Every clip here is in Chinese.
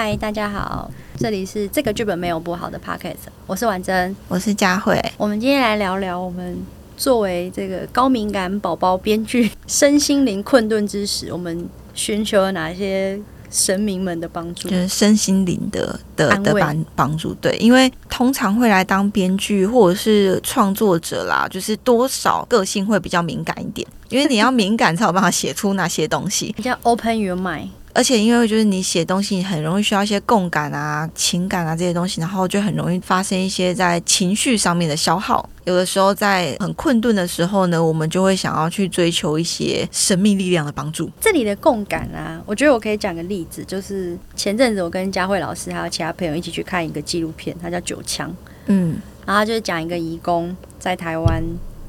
嗨，大家好，这里是这个剧本没有不好的 Pocket，我是婉珍，我是佳慧。我们今天来聊聊我们作为这个高敏感宝宝编剧 身心灵困顿之时，我们寻求了哪些神明们的帮助？就是身心灵的的的帮帮助。对，因为通常会来当编剧或者是创作者啦，就是多少个性会比较敏感一点，因为你要敏感才有办法写出那些东西，比较 open your mind。而且因为就是你写东西你很容易需要一些共感啊、情感啊这些东西，然后就很容易发生一些在情绪上面的消耗。有的时候在很困顿的时候呢，我们就会想要去追求一些神秘力量的帮助。这里的共感啊，我觉得我可以讲个例子，就是前阵子我跟佳慧老师还有其他朋友一起去看一个纪录片，它叫《九枪》，嗯，然后就是讲一个义工在台湾。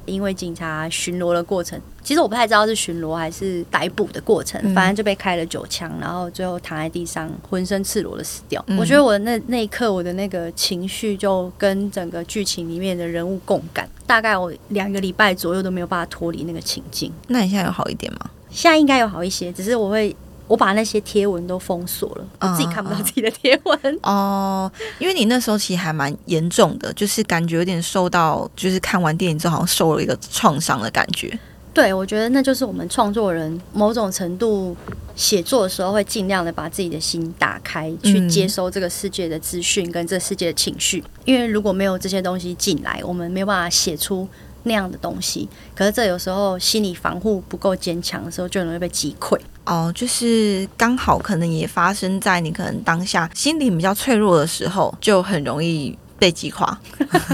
因为警察巡逻的过程，其实我不太知道是巡逻还是逮捕的过程，反正就被开了九枪，然后最后躺在地上，浑身赤裸的死掉。嗯、我觉得我那那一刻，我的那个情绪就跟整个剧情里面的人物共感，大概我两个礼拜左右都没有办法脱离那个情境。那你现在有好一点吗？现在应该有好一些，只是我会。我把那些贴文都封锁了，我自己看不到自己的贴文 哦。因为你那时候其实还蛮严重的，就是感觉有点受到，就是看完电影之后好像受了一个创伤的感觉。对，我觉得那就是我们创作人某种程度写作的时候会尽量的把自己的心打开，去接收这个世界的资讯跟这世界的情绪。因为如果没有这些东西进来，我们没有办法写出那样的东西。可是这有时候心理防护不够坚强的时候，就容易被击溃。哦，就是刚好可能也发生在你可能当下心理比较脆弱的时候，就很容易被击垮。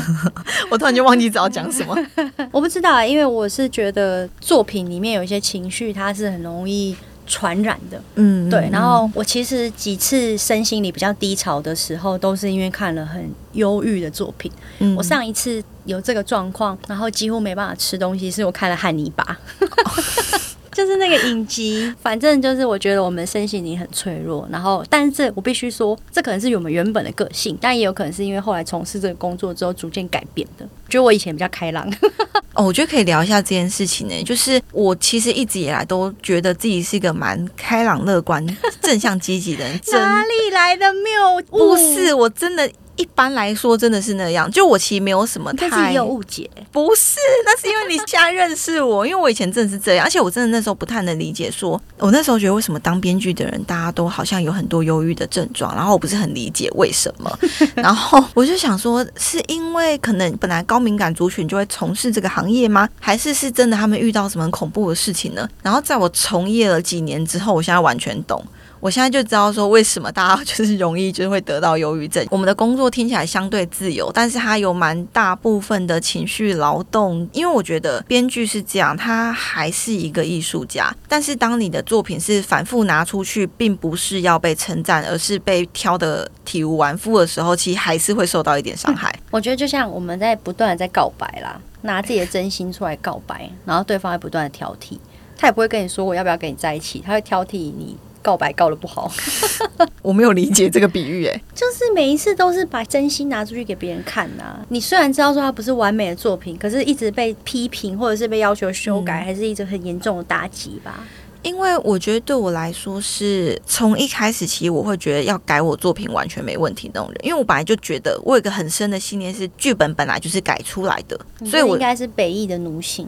我突然就忘记要讲什么，我不知道啊，因为我是觉得作品里面有一些情绪，它是很容易传染的。嗯，对。然后我其实几次身心里比较低潮的时候，都是因为看了很忧郁的作品。嗯，我上一次有这个状况，然后几乎没办法吃东西，是我看了《汉尼拔》。就是那个影集，反正就是我觉得我们身心灵很脆弱，然后，但是我必须说，这可能是我们原本的个性，但也有可能是因为后来从事这个工作之后逐渐改变的。觉得我以前比较开朗。哦，我觉得可以聊一下这件事情呢。就是我其实一直以来都觉得自己是一个蛮开朗、乐观、正向、积极的人。哪里来的谬误？不是，我真的。一般来说，真的是那样。就我其实没有什么太，但是有误解。不是，那是因为你现在认识我，因为我以前真的是这样，而且我真的那时候不太能理解说，说我那时候觉得为什么当编剧的人，大家都好像有很多忧郁的症状，然后我不是很理解为什么。然后我就想说，是因为可能本来高敏感族群就会从事这个行业吗？还是是真的他们遇到什么很恐怖的事情呢？然后在我从业了几年之后，我现在完全懂。我现在就知道说，为什么大家就是容易就会得到忧郁症。我们的工作听起来相对自由，但是它有蛮大部分的情绪劳动。因为我觉得编剧是这样，他还是一个艺术家。但是当你的作品是反复拿出去，并不是要被称赞，而是被挑得体无完肤的时候，其实还是会受到一点伤害。我觉得就像我们在不断的在告白啦，拿自己的真心出来告白，然后对方会不断的挑剔，他也不会跟你说我要不要跟你在一起，他会挑剔你。告白告的不好，我没有理解这个比喻哎，就是每一次都是把真心拿出去给别人看呐、啊。你虽然知道说它不是完美的作品，可是一直被批评或者是被要求修改，嗯、还是一直很严重的打击吧。因为我觉得对我来说是从一开始其实，我会觉得要改我作品完全没问题那种人，因为我本来就觉得我有一个很深的信念是剧本本来就是改出来的，所以我应该是北艺的奴性。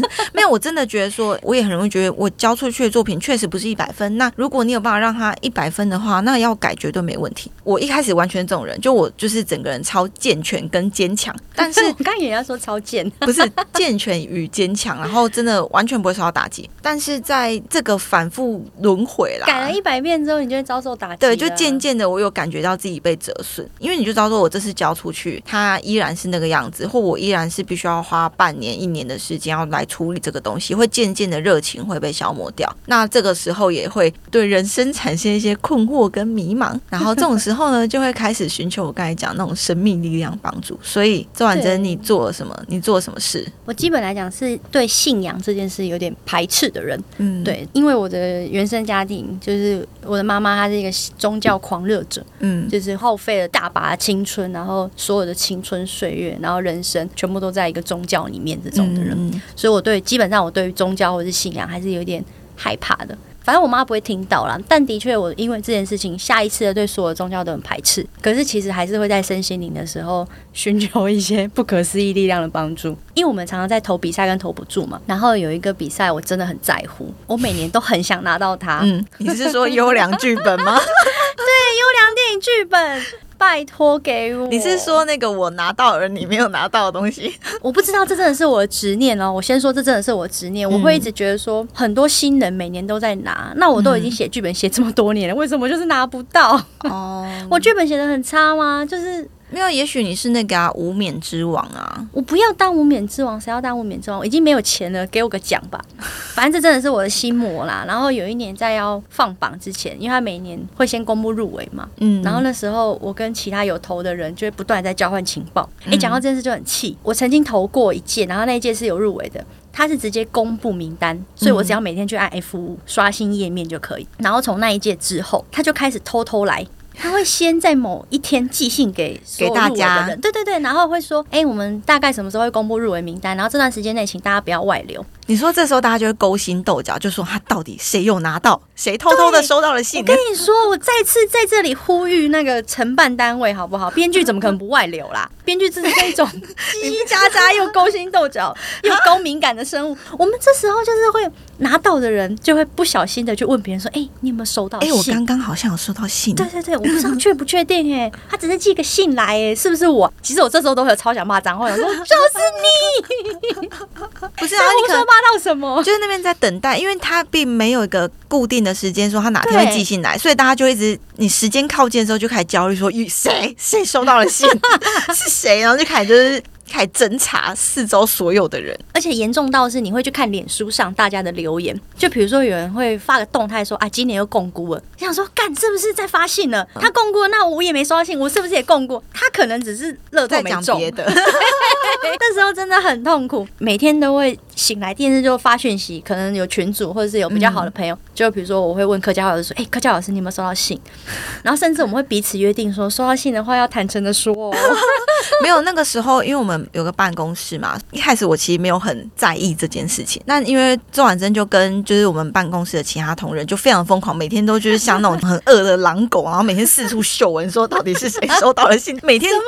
没有，我真的觉得说，我也很容易觉得我交出去的作品确实不是一百分。那如果你有办法让他一百分的话，那要改绝对没问题。我一开始完全这种人，就我就是整个人超健全跟坚强。但是我刚也要说超健，不是健全与坚强，然后真的完全不会受到打击。但是在这个反复轮回啦，改了一百遍之后，你就会遭受打击。对，就渐渐的我有感觉到自己被折损，因为你就知道说我这次交出去，它依然是那个样子，或我依然是必须要花半年一年的时间要来处理这个东西，会渐渐的热情会被消磨掉。那这个时候也会对人生产生一些困惑跟迷茫。然后这种时候呢，就会开始寻求我刚才讲那种神秘力量帮助。所以周婉珍，你做了什么？你做了什么事？我基本来讲是对信仰这件事有点排斥的人。嗯，对，因为我的原生家庭就是我的妈妈，她是一个宗教狂热者。嗯，就是耗费了大把的青春，然后所有的青春岁月，然后人生全部都在一个宗教里面这种的人。嗯，所以我对。基本上我对于宗教或者是信仰还是有点害怕的。反正我妈不会听到啦。但的确，我因为这件事情，下一次的对所有宗教都很排斥。可是其实还是会在身心灵的时候寻求一些不可思议力量的帮助。因为我们常常在投比赛跟投不住嘛。然后有一个比赛，我真的很在乎，我每年都很想拿到它。嗯，你是说优良剧本吗？对，优良电影剧本。拜托给我！你是说那个我拿到而你没有拿到的东西？我不知道，这真的是我的执念哦。我先说，这真的是我的执念。我会一直觉得说，很多新人每年都在拿，那我都已经写剧本写这么多年了，为什么就是拿不到？哦，我剧本写的很差吗？就是。没有，也许你是那个啊，无冕之王啊！我不要当无冕之王，谁要当无冕之王？我已经没有钱了，给我个奖吧。反正这真的是我的心魔啦。然后有一年在要放榜之前，因为他每年会先公布入围嘛，嗯，然后那时候我跟其他有投的人就会不断在交换情报。哎，讲到这件事就很气。我曾经投过一届，然后那一届是有入围的，他是直接公布名单，所以我只要每天去按 F 五刷新页面就可以。然后从那一届之后，他就开始偷偷来。他会先在某一天寄信给给大家，对对对，然后会说，哎，我们大概什么时候会公布入围名单？然后这段时间内，请大家不要外流。你说这时候大家就会勾心斗角，就说他到底谁有拿到，谁偷偷的收到了信？我跟你说，我再次在这里呼吁那个承办单位好不好？编剧怎么可能不外流啦？编剧就是那种叽叽喳喳又勾心斗角又高敏感的生物。我们这时候就是会拿到的人就会不小心的去问别人说：“哎，你有没有收到信？”哎，我刚刚好像有收到信。对对对，我不知道确不确定哎，他只是寄个信来哎，是不是我？其实我这时候都会有超想骂脏话，我说 就是你，不是啊？你可能骂到什么？就是那边在等待，因为他并没有一个固定的时间说他哪天会寄信来，所以大家就一直你时间靠近的时候就开始焦虑，说与谁谁收到了信 是谁，然后就开始就是。开始侦查四周所有的人，而且严重到是你会去看脸书上大家的留言，就比如说有人会发个动态说啊，今年又供估了，想说干是不是在发信了？他摃龟，那我也没收到信，我是不是也供过？他可能只是乐透没中别的。那时候真的很痛苦，每天都会醒来电视就发讯息，可能有群主或者是有比较好的朋友，嗯、就比如说我会问客家老师说，哎、欸，柯佳老师你有没有收到信？然后甚至我们会彼此约定说，收到信的话要坦诚的说哦。没有那个时候，因为我们有个办公室嘛。一开始我其实没有很在意这件事情。那因为周婉珍就跟就是我们办公室的其他同仁就非常疯狂，每天都就是像那种很饿的狼狗，然后每天四处嗅闻，说到底是谁收到了信，每天进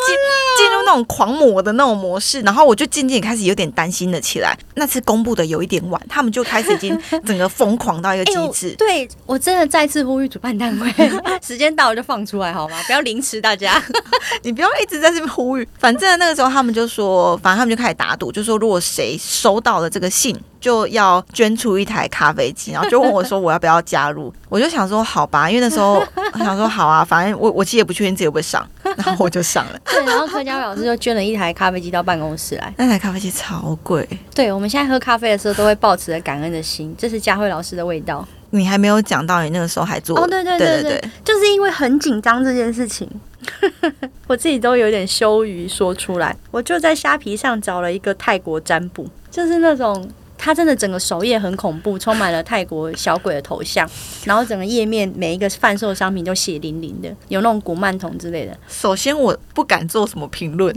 进入那种狂魔的那种模式。然后我就渐渐开始有点担心了起来。那次公布的有一点晚，他们就开始已经 整个疯狂到一个极致。欸、对我真的再次呼吁主办单位，时间到了就放出来好吗？不要凌迟大家，你不要一直在这边呼吁。反正那个时候他们就说，反正他们就开始打赌，就说如果谁收到了这个信，就要捐出一台咖啡机，然后就问我说我要不要加入。我就想说好吧，因为那时候我 想说好啊，反正我我其实也不确定自己会不会上，然后我就上了。对，然后柯佳慧老师就捐了一台咖啡机到办公室来，那台咖啡机超贵。对，我们现在喝咖啡的时候都会抱持着感恩的心，这是佳慧老师的味道。你还没有讲到你那个时候还做哦，对对，对对对，就是因为很紧张这件事情。我自己都有点羞于说出来，我就在虾皮上找了一个泰国占卜，就是那种它真的整个首页很恐怖，充满了泰国小鬼的头像，然后整个页面每一个贩售商品都血淋淋的，有那种古曼童之类的。首先我不敢做什么评论，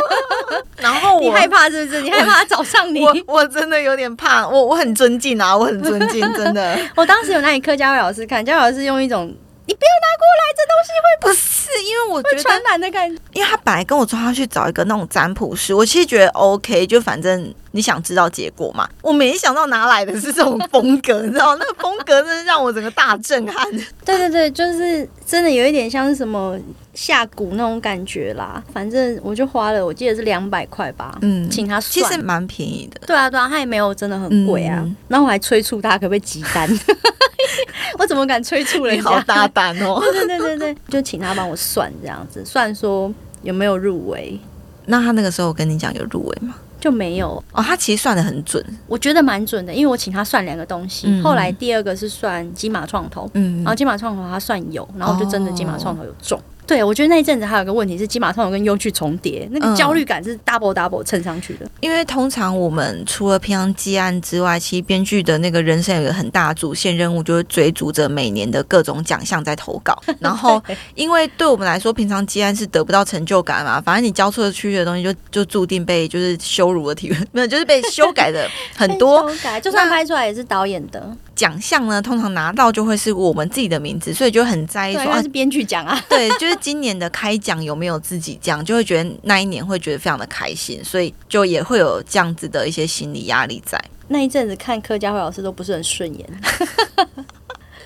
然后我你害怕是不是？你害怕他找上你？我我，我真的有点怕，我我很尊敬啊，我很尊敬，真的。我当时有拿给柯佳慧老师看，佳慧老师用一种。你不要拿过来，这东西会不是，因为我觉得传染的感觉。因为他本来跟我说他去找一个那种占卜师，我其实觉得 OK，就反正你想知道结果吗。我没想到拿来的是这种风格，你知道那个风格真的让我整个大震撼。对对对，就是真的有一点像是什么下蛊那种感觉啦。反正我就花了，我记得是两百块吧，嗯，请他算，其实蛮便宜的。对啊对啊，他也没有真的很贵啊。嗯、然后我还催促他可不可以集单。我怎么敢催促人家？好大胆哦！对对对对，就请他帮我算这样子，算说有没有入围。那他那个时候我跟你讲有入围吗？就没有哦。他其实算得很准，我觉得蛮准的，因为我请他算两个东西。嗯、后来第二个是算金马创投，嗯，然后金马创投他算有，然后就真的金马创投有中。哦对，我觉得那一阵子还有个问题是金马通有跟优剧重叠，那个焦虑感是 double double 蹭上去的。因为通常我们除了平常积案之外，其实编剧的那个人生有一个很大的主线任务，就是追逐着每年的各种奖项在投稿。然后，因为对我们来说，平常积案是得不到成就感嘛，反正你交错出去的东西就就注定被就是羞辱的体验，没有就是被修改的很多。修改就算拍出来也是导演的。奖项呢，通常拿到就会是我们自己的名字，所以就很在意说啊，是编剧奖啊。对，就是今年的开奖有没有自己奖，就会觉得那一年会觉得非常的开心，所以就也会有这样子的一些心理压力在。那一阵子看客家会老师都不是很顺眼。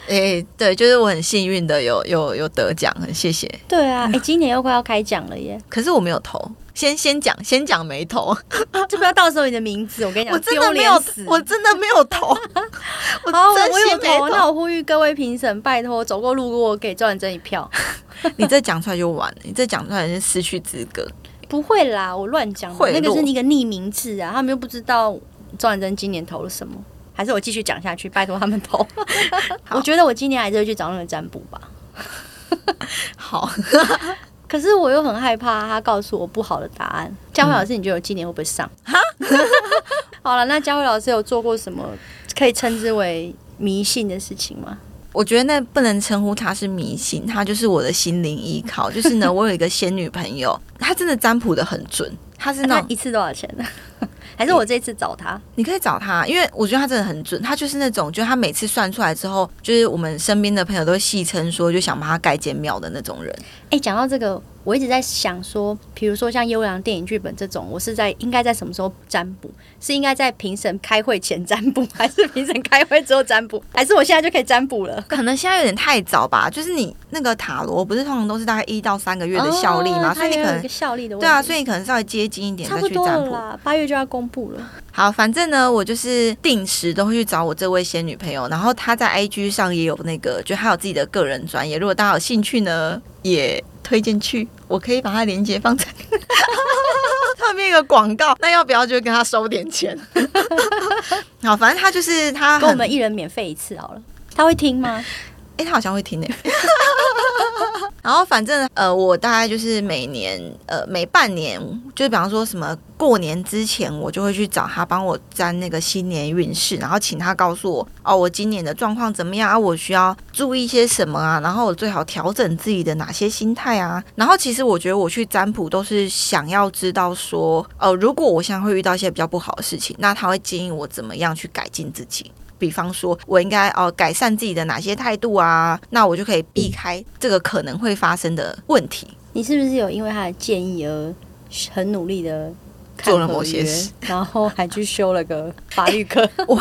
哎、欸，对，就是我很幸运的有有有得奖，很谢谢。对啊，哎、欸，今年又快要开奖了耶！可是我没有投，先先讲，先讲没投，就不要到时候你的名字，我跟你讲，我真的没有，我真的没有投。我真没有投，那我呼吁各位评审，拜托走过路过给赵远征一票。你这讲出来就完了，你这讲出来就失去资格。不会啦，我乱讲，那个是一个匿名制啊，他们又不知道赵远征今年投了什么。还是我继续讲下去，拜托他们投。我觉得我今年还是会去找那个占卜吧。好，可是我又很害怕他告诉我不好的答案。佳慧老师，你觉得我今年会不会上？哈，好了，那佳慧老师有做过什么可以称之为迷信的事情吗？我觉得那不能称呼他是迷信，他就是我的心灵依靠。就是呢，我有一个仙女朋友，她真的占卜的很准。她是那一次多少钱呢？还是我这次找他？你可以找他，因为我觉得他真的很准。他就是那种，就是他每次算出来之后，就是我们身边的朋友都戏称说，就想帮他盖间庙的那种人。哎、欸，讲到这个。我一直在想说，比如说像优良电影剧本这种，我是在应该在什么时候占卜？是应该在评审开会前占卜，还是评审开会之后占卜？还是我现在就可以占卜了？可能现在有点太早吧。就是你那个塔罗不是通常都是大概一到三个月的效力吗？哦、所以你可能效力的对啊，所以你可能稍微接近一点再去占卜。八月就要公布了。好，反正呢，我就是定时都会去找我这位仙女朋友，然后她在 IG 上也有那个，就她有自己的个人专业。如果大家有兴趣呢，也。推荐去，我可以把它连接放在 上面一个广告。那要不要就跟他收点钱？好，反正他就是他跟我们一人免费一次好了。他会听吗？哎、欸，他好像会听呢、欸。然后反正呃，我大概就是每年呃每半年，就是比方说什么过年之前，我就会去找他帮我占那个新年运势，然后请他告诉我哦，我今年的状况怎么样啊？我需要注意些什么啊？然后我最好调整自己的哪些心态啊？然后其实我觉得我去占卜都是想要知道说，哦、呃，如果我现在会遇到一些比较不好的事情，那他会建议我怎么样去改进自己。比方说，我应该哦改善自己的哪些态度啊？那我就可以避开这个可能会发生的问题。你是不是有因为他的建议而很努力的做了某些事，然后还去修了个法律课？我。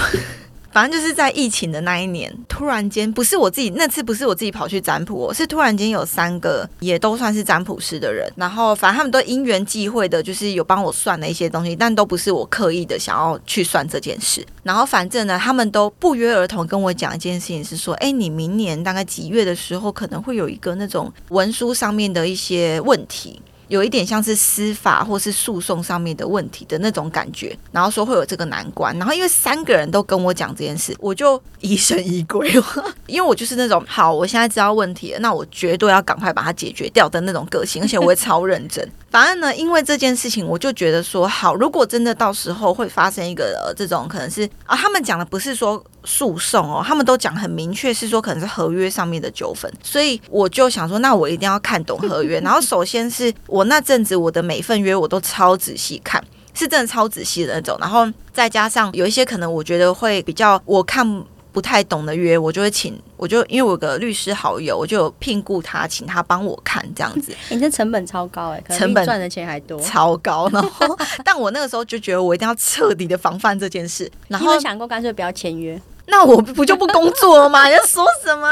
反正就是在疫情的那一年，突然间不是我自己那次不是我自己跑去占卜，我是突然间有三个也都算是占卜师的人，然后反正他们都因缘际会的，就是有帮我算了一些东西，但都不是我刻意的想要去算这件事。然后反正呢，他们都不约而同跟我讲一件事情，是说，哎，你明年大概几月的时候可能会有一个那种文书上面的一些问题。有一点像是司法或是诉讼上面的问题的那种感觉，然后说会有这个难关，然后因为三个人都跟我讲这件事，我就疑神疑鬼，因为我就是那种好，我现在知道问题了，那我绝对要赶快把它解决掉的那种个性，而且我会超认真。反而呢，因为这件事情，我就觉得说好，如果真的到时候会发生一个、呃、这种可能是啊，他们讲的不是说。诉讼哦，他们都讲很明确，是说可能是合约上面的纠纷，所以我就想说，那我一定要看懂合约。然后首先是我那阵子我的每份约我都超仔细看，是真的超仔细的那种。然后再加上有一些可能我觉得会比较我看不太懂的约，我就会请，我就因为我有个律师好友，我就有聘雇他，请他帮我看这样子。你这成本超高哎，成本赚的钱还多，超高。然后，但我那个时候就觉得我一定要彻底的防范这件事。然后你有想过干脆不要签约？那我不就不工作了吗？你要说什么？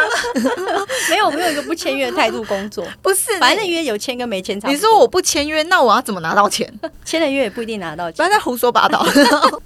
没有，我没有一个不签约的态度工作。不是，反正约有签跟没签差。你说我不签约，那我要怎么拿到钱？签了约也不一定拿到钱。不要再胡说八道。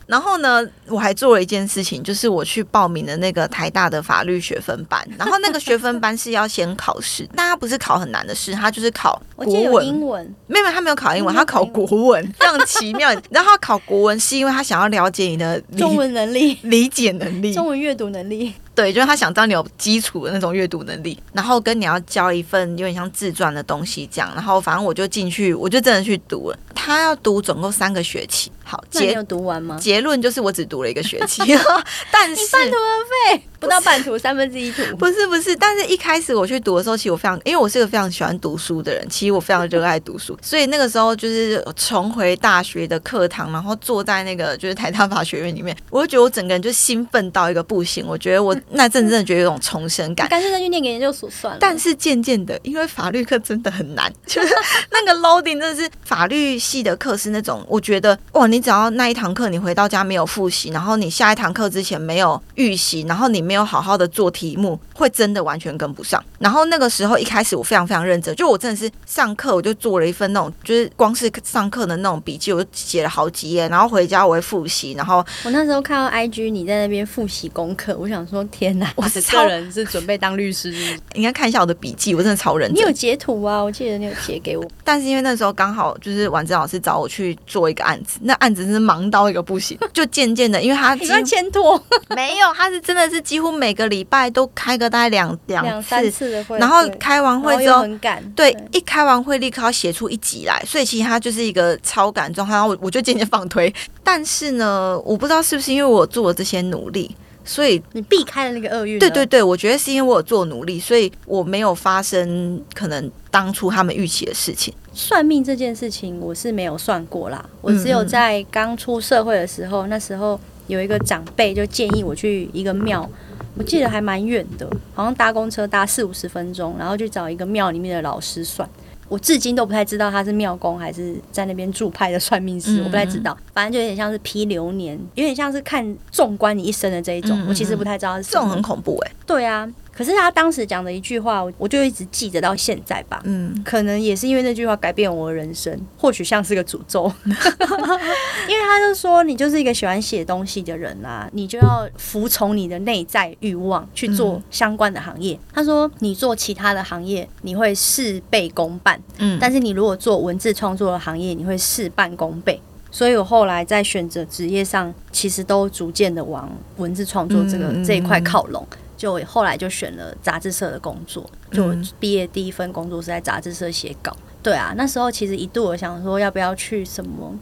然后呢，我还做了一件事情，就是我去报名的那个台大的法律学分班。然后那个学分班是要先考试，但他不是考很难的试，他就是考国文、英文。没有，他没有考英文，他考国文，非常奇妙。然后他考国文是因为他想要了解你的中文能力、理解能力、中文阅读能力。对，就是他想知道你有基础的那种阅读能力，然后跟你要交一份有点像自传的东西这样，然后反正我就进去，我就真的去读了。他要读总共三个学期，好，那你有读完吗？结论就是我只读了一个学期 但是半途而废，不到半途，三分之一途。不是不是，但是一开始我去读的时候，其实我非常，因为我是个非常喜欢读书的人，其实我非常热爱读书，所以那个时候就是重回大学的课堂，然后坐在那个就是台大法学院里面，我就觉得我整个人就兴奋到一个不行，我觉得我。那阵真的觉得有种重生感，干脆再去念个研究所算了。但是渐渐的，因为法律课真的很难，就 是那个 loading 真的是法律系的课是那种，我觉得哇，你只要那一堂课你回到家没有复习，然后你下一堂课之前没有预习，然后你没有好好的做题目，会真的完全跟不上。然后那个时候一开始我非常非常认真，就我真的是上课我就做了一份那种，就是光是上课的那种笔记，我就写了好几页，然后回家我会复习，然后我那时候看到 IG 你在那边复习功课，我想说天哪，我是超人是准备当律师，应该看一下我的笔记，我真的超认真。你有截图啊？我记得你有截给我，但是因为那时候刚好就是婉珍老师找我去做一个案子，那案子是忙到一个不行，就渐渐的，因为他 你在牵拖，没有，他是真的是几乎每个礼拜都开个大概两两三次的会，然后开完会之后很赶，对，对，一开完会立刻要写出一集来，所以其实他就是一个超赶状态，然后我我就渐渐放推。但是呢，我不知道是不是因为我做了这些努力，所以你避开了那个厄运。对对对，我觉得是因为我有做努力，所以我没有发生可能当初他们预期的事情。算命这件事情我是没有算过啦，我只有在刚出社会的时候，那时候有一个长辈就建议我去一个庙，我记得还蛮远的，好像搭公车搭四五十分钟，然后去找一个庙里面的老师算。我至今都不太知道他是庙公还是在那边驻派的算命师，我不太知道。反正就有点像是批流年，有点像是看纵观你一生的这一种。我其实不太知道是。这种很恐怖哎。对啊。可是他当时讲的一句话，我就一直记得到现在吧。嗯，可能也是因为那句话改变我的人生，或许像是个诅咒。因为他就说，你就是一个喜欢写东西的人啊，你就要服从你的内在欲望去做相关的行业。他说，你做其他的行业，你会事倍功半。嗯，但是你如果做文字创作的行业，你会事半功倍。所以我后来在选择职业上，其实都逐渐的往文字创作这个这一块靠拢。就后来就选了杂志社的工作，就毕业第一份工作是在杂志社写稿。对啊，那时候其实一度我想说要不要去什么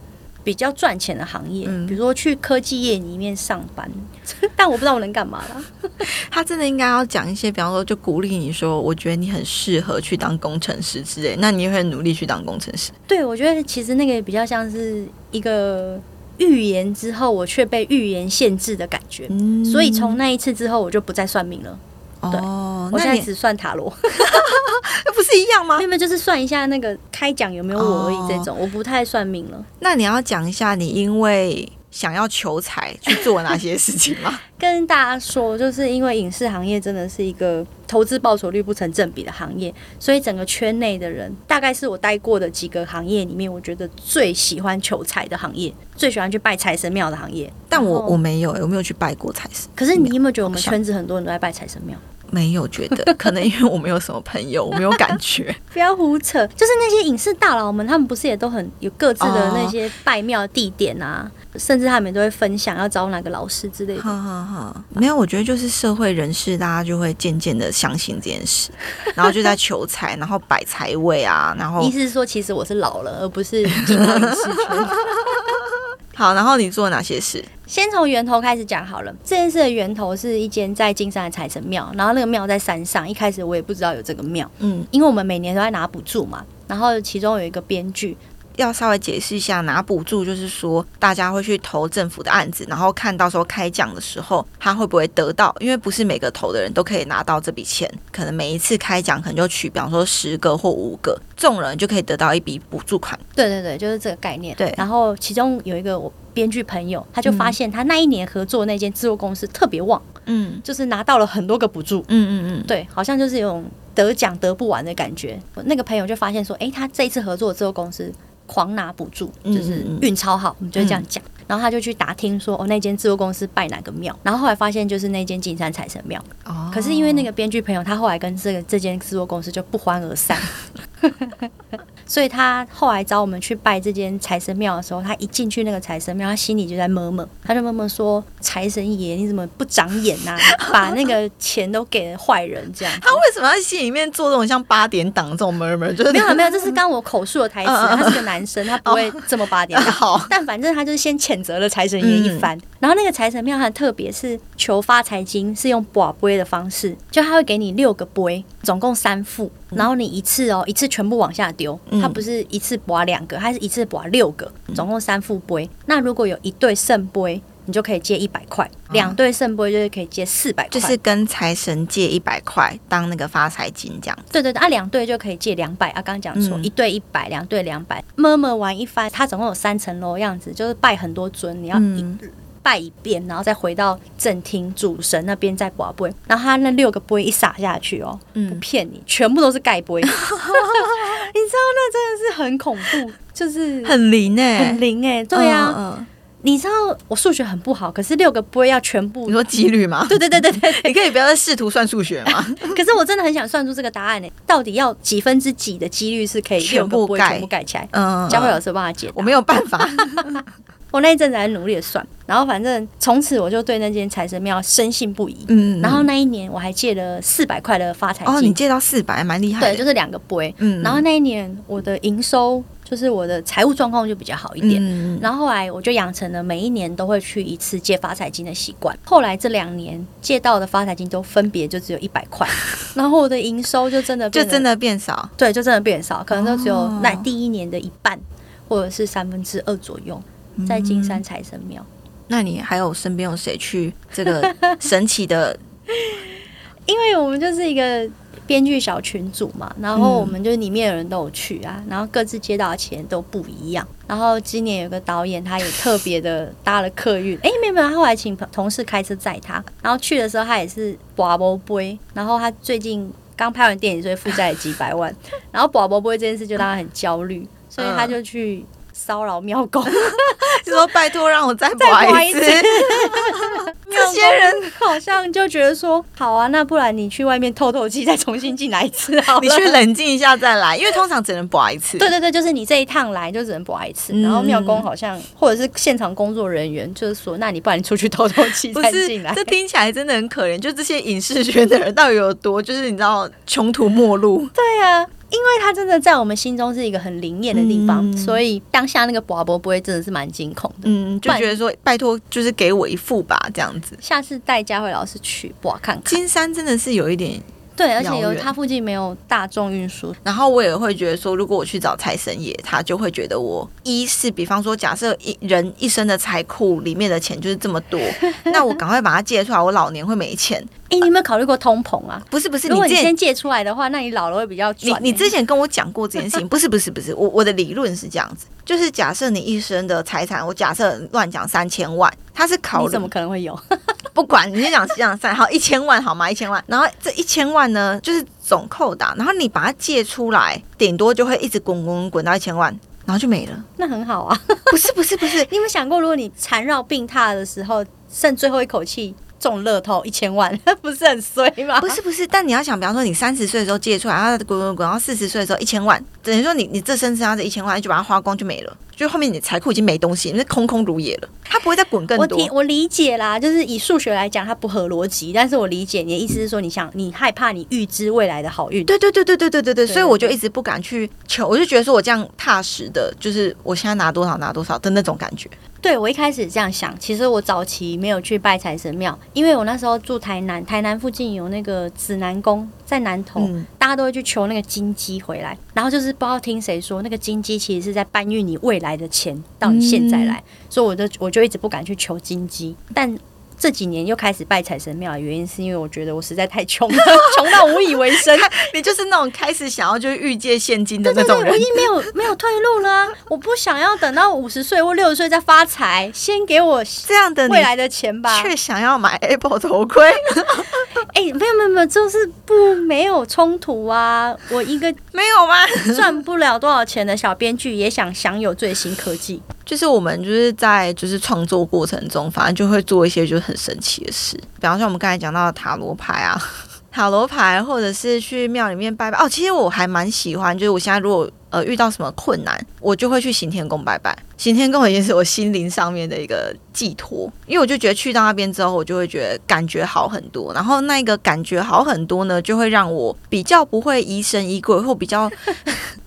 比较赚钱的行业，嗯、比如说去科技业里面上班，但我不知道我能干嘛啦。他真的应该要讲一些，比方说就鼓励你说，我觉得你很适合去当工程师之类，那你也会努力去当工程师。对，我觉得其实那个比较像是一个。预言之后，我却被预言限制的感觉，嗯、所以从那一次之后，我就不再算命了。对，哦、我现在只算塔罗，那 不是一样吗？因为就是算一下那个开奖有没有我而已，这种、哦、我不太算命了。那你要讲一下，你因为。想要求财去做哪些事情吗？跟大家说，就是因为影视行业真的是一个投资报酬率不成正比的行业，所以整个圈内的人，大概是我待过的几个行业里面，我觉得最喜欢求财的行业，最喜欢去拜财神庙的行业。但我我没有，我没有去拜过财神。可是你有没有觉得我们圈子很多人都在拜财神庙？没有觉得，可能因为我没有什么朋友，我没有感觉。不要胡扯，就是那些影视大佬们，他们不是也都很有各自的那些拜庙地点啊，哦、甚至他们都会分享要找哪个老师之类的。好好好，没有，我觉得就是社会人士，大家就会渐渐的相信这件事，然后就在求财，然后摆财位啊，然后意思是说，其实我是老了，而不是进到影视圈。好，然后你做哪些事？先从源头开始讲好了。这件事的源头是一间在金山的财神庙，然后那个庙在山上。一开始我也不知道有这个庙，嗯，因为我们每年都在拿补助嘛。然后其中有一个编剧。要稍微解释一下，拿补助就是说，大家会去投政府的案子，然后看到时候开奖的时候，他会不会得到？因为不是每个投的人都可以拿到这笔钱，可能每一次开奖可能就取，比方说十个或五个中人，就可以得到一笔补助款。对对对，就是这个概念。对。然后其中有一个我编剧朋友，他就发现他那一年合作那间制作公司特别旺，嗯，就是拿到了很多个补助，嗯嗯嗯，对，好像就是有种得奖得不完的感觉。那个朋友就发现说，哎，他这一次合作的制作公司。狂拿补助，就是运超好，我们就这样讲。嗯、然后他就去打听说，哦，那间制作公司拜哪个庙？然后后来发现就是那间金山财神庙。哦。可是因为那个编剧朋友，他后来跟这个这间制作公司就不欢而散。所以他后来找我们去拜这间财神庙的时候，他一进去那个财神庙，他心里就在闷闷，他就闷闷说：“财神爷，你怎么不长眼呐、啊？把那个钱都给了坏人这样。”他为什么在心里面做这种像八点档这种闷闷？就是没有没有，这是刚我口述的台词。他是个男生，他不会这么八点档。好，但反正他就是先谴责了财神爷一番。然后那个财神庙很特别，是求发财金是用卜杯的方式，就他会给你六个杯，总共三副。然后你一次哦，一次全部往下丢，它不是一次拔两个，它是一次拔六个，总共三副杯。那如果有一对圣杯，你就可以借一百块；两对圣杯就是可以借四百块，就是跟财神借一百块当那个发财金这样。对对对，啊，两对就可以借两百啊。刚刚讲错，嗯、一对一百，两对两百。摸摸完一番，它总共有三层楼样子，就是拜很多尊，你要一。嗯拜一遍，然后再回到正厅主神那边再拔杯，然后他那六个杯一撒下去哦，嗯、不骗你，全部都是盖杯，你知道那真的是很恐怖，就是很灵哎、欸，很灵哎、欸，对啊，嗯嗯、你知道我数学很不好，可是六个杯要全部，你说几率吗？对对对对对，你可以不要再试图算数学吗？可是我真的很想算出这个答案呢、欸，到底要几分之几的几率是可以六个杯全部盖。起来？嗯，佳慧老师帮他解，我没有办法。我那一阵子还努力的算，然后反正从此我就对那间财神庙深信不疑。嗯，然后那一年我还借了四百块的发财金。哦，你借到四百，蛮厉害。对，就是两个杯。嗯，然后那一年我的营收就是我的财务状况就比较好一点。嗯，然后后来我就养成了每一年都会去一次借发财金的习惯。后来这两年借到的发财金都分别就只有一百块，然后我的营收就真的就真的变少。对，就真的变少，可能就只有那第一年的一半，或者是三分之二左右。在金山财神庙，那你还有身边有谁去这个 神奇的？因为我们就是一个编剧小群组嘛，然后我们就里面的人都有去啊，然后各自接到的钱都不一样。然后今年有个导演，他也特别的搭了客运，哎，没有没有，他后来请同事开车载他，然后去的时候他也是博博杯，然后他最近刚拍完电影，所以负债了几百万，然后博博杯这件事就让他很焦虑，所以他就去。骚扰庙公，就说拜托让我再 刮一次。这些人好像就觉得说，好啊，那不然你去外面透透气，再重新进来一次好了。你去冷静一下再来，因为通常只能刮一次。对对对，就是你这一趟来就只能刮一次。然后庙公好像或者是现场工作人员就是说，那你不然你出去透透气再进来。这听起来真的很可怜，就这些影视圈的人到底有多，就是你知道穷途末路。对啊。因为他真的在我们心中是一个很灵验的地方，嗯、所以当下那个宝宝不会真的是蛮惊恐的。嗯，就觉得说拜托，就是给我一副吧，这样子。下次带佳慧老师去哇看看。金山真的是有一点。对，而且有它附近没有大众运输，然后我也会觉得说，如果我去找财神爷，他就会觉得我一是，比方说，假设一人一生的财库里面的钱就是这么多，那我赶快把它借出来，我老年会没钱。哎，你有没有考虑过通膨啊？不是不是，如果你先借出来的话，那你老了会比较赚。你你之前跟我讲过这件事情，不是不是不是，我我的理论是这样子，就是假设你一生的财产，我假设乱讲三千万，他是考虑怎么可能会有？不管你先讲这样算好一千万好吗？一千万，然后这一千万呢，就是总扣打，然后你把它借出来，顶多就会一直滚滚滚到一千万，然后就没了。那很好啊，不是不是不是，你有没有想过，如果你缠绕病榻的时候，剩最后一口气？中乐透一千万，不是很衰吗？不是不是，但你要想，比方说你三十岁的时候借出来，然后滚滚滚，然后四十岁的时候一千万，等于说你你这身上这一千万就把它花光就没了，就后面你财库已经没东西，因为空空如也了，它不会再滚更多。我我理解啦，就是以数学来讲，它不合逻辑，但是我理解你的意思是说，你想你害怕你预知未来的好运。对对对对对对对对，所以我就一直不敢去求，我就觉得说我这样踏实的，就是我现在拿多少拿多少的那种感觉。对，我一开始这样想，其实我早期没有去拜财神庙，因为我那时候住台南，台南附近有那个指南宫在南投，嗯、大家都会去求那个金鸡回来，然后就是不知道听谁说那个金鸡其实是在搬运你未来的钱到你现在来，嗯、所以我就我就一直不敢去求金鸡，但。这几年又开始拜财神庙的原因，是因为我觉得我实在太穷了，穷到无以为生。你就是那种开始想要就是欲借现金的那种人，我已经没有 没有退路了啊。我不想要等到五十岁或六十岁再发财，先给我这样的未来的钱吧。却想要买 Apple 头盔？哎、欸，没有没有没有，就是不没有冲突啊。我一个没有吗？赚不了多少钱的小编剧也想享有最新科技。就是我们就是在就是创作过程中，反正就会做一些就是很神奇的事，比方说我们刚才讲到的塔罗牌啊，塔罗牌，或者是去庙里面拜拜。哦，其实我还蛮喜欢，就是我现在如果呃遇到什么困难，我就会去行天宫拜拜。行天宫已经是我心灵上面的一个寄托，因为我就觉得去到那边之后，我就会觉得感觉好很多。然后那个感觉好很多呢，就会让我比较不会疑神疑鬼，或比较。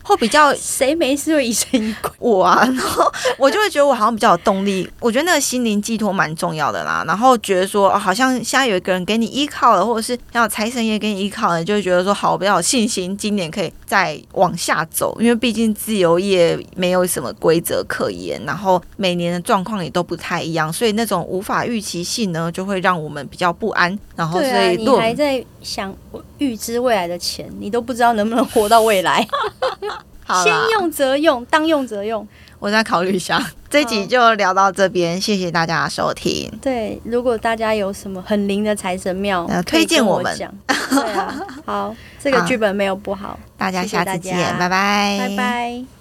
会比较 谁没事会疑神疑鬼？我啊，然后我就会觉得我好像比较有动力。我觉得那个心灵寄托蛮重要的啦。然后觉得说，哦，好像现在有一个人给你依靠了，或者是像财神爷给你依靠了，就会觉得说，好，我比较有信心，今年可以再往下走。因为毕竟自由业没有什么规则可言，然后每年的状况也都不太一样，所以那种无法预期性呢，就会让我们比较不安。然后，所以、啊、你还在想预知未来的钱，你都不知道能不能活到未来。先用则用，当用则用。我再考虑一下。这集就聊到这边，谢谢大家的收听。对，如果大家有什么很灵的财神庙，推荐我们。对啊，好，这个 剧本没有不好。大家下次见，拜拜，拜拜。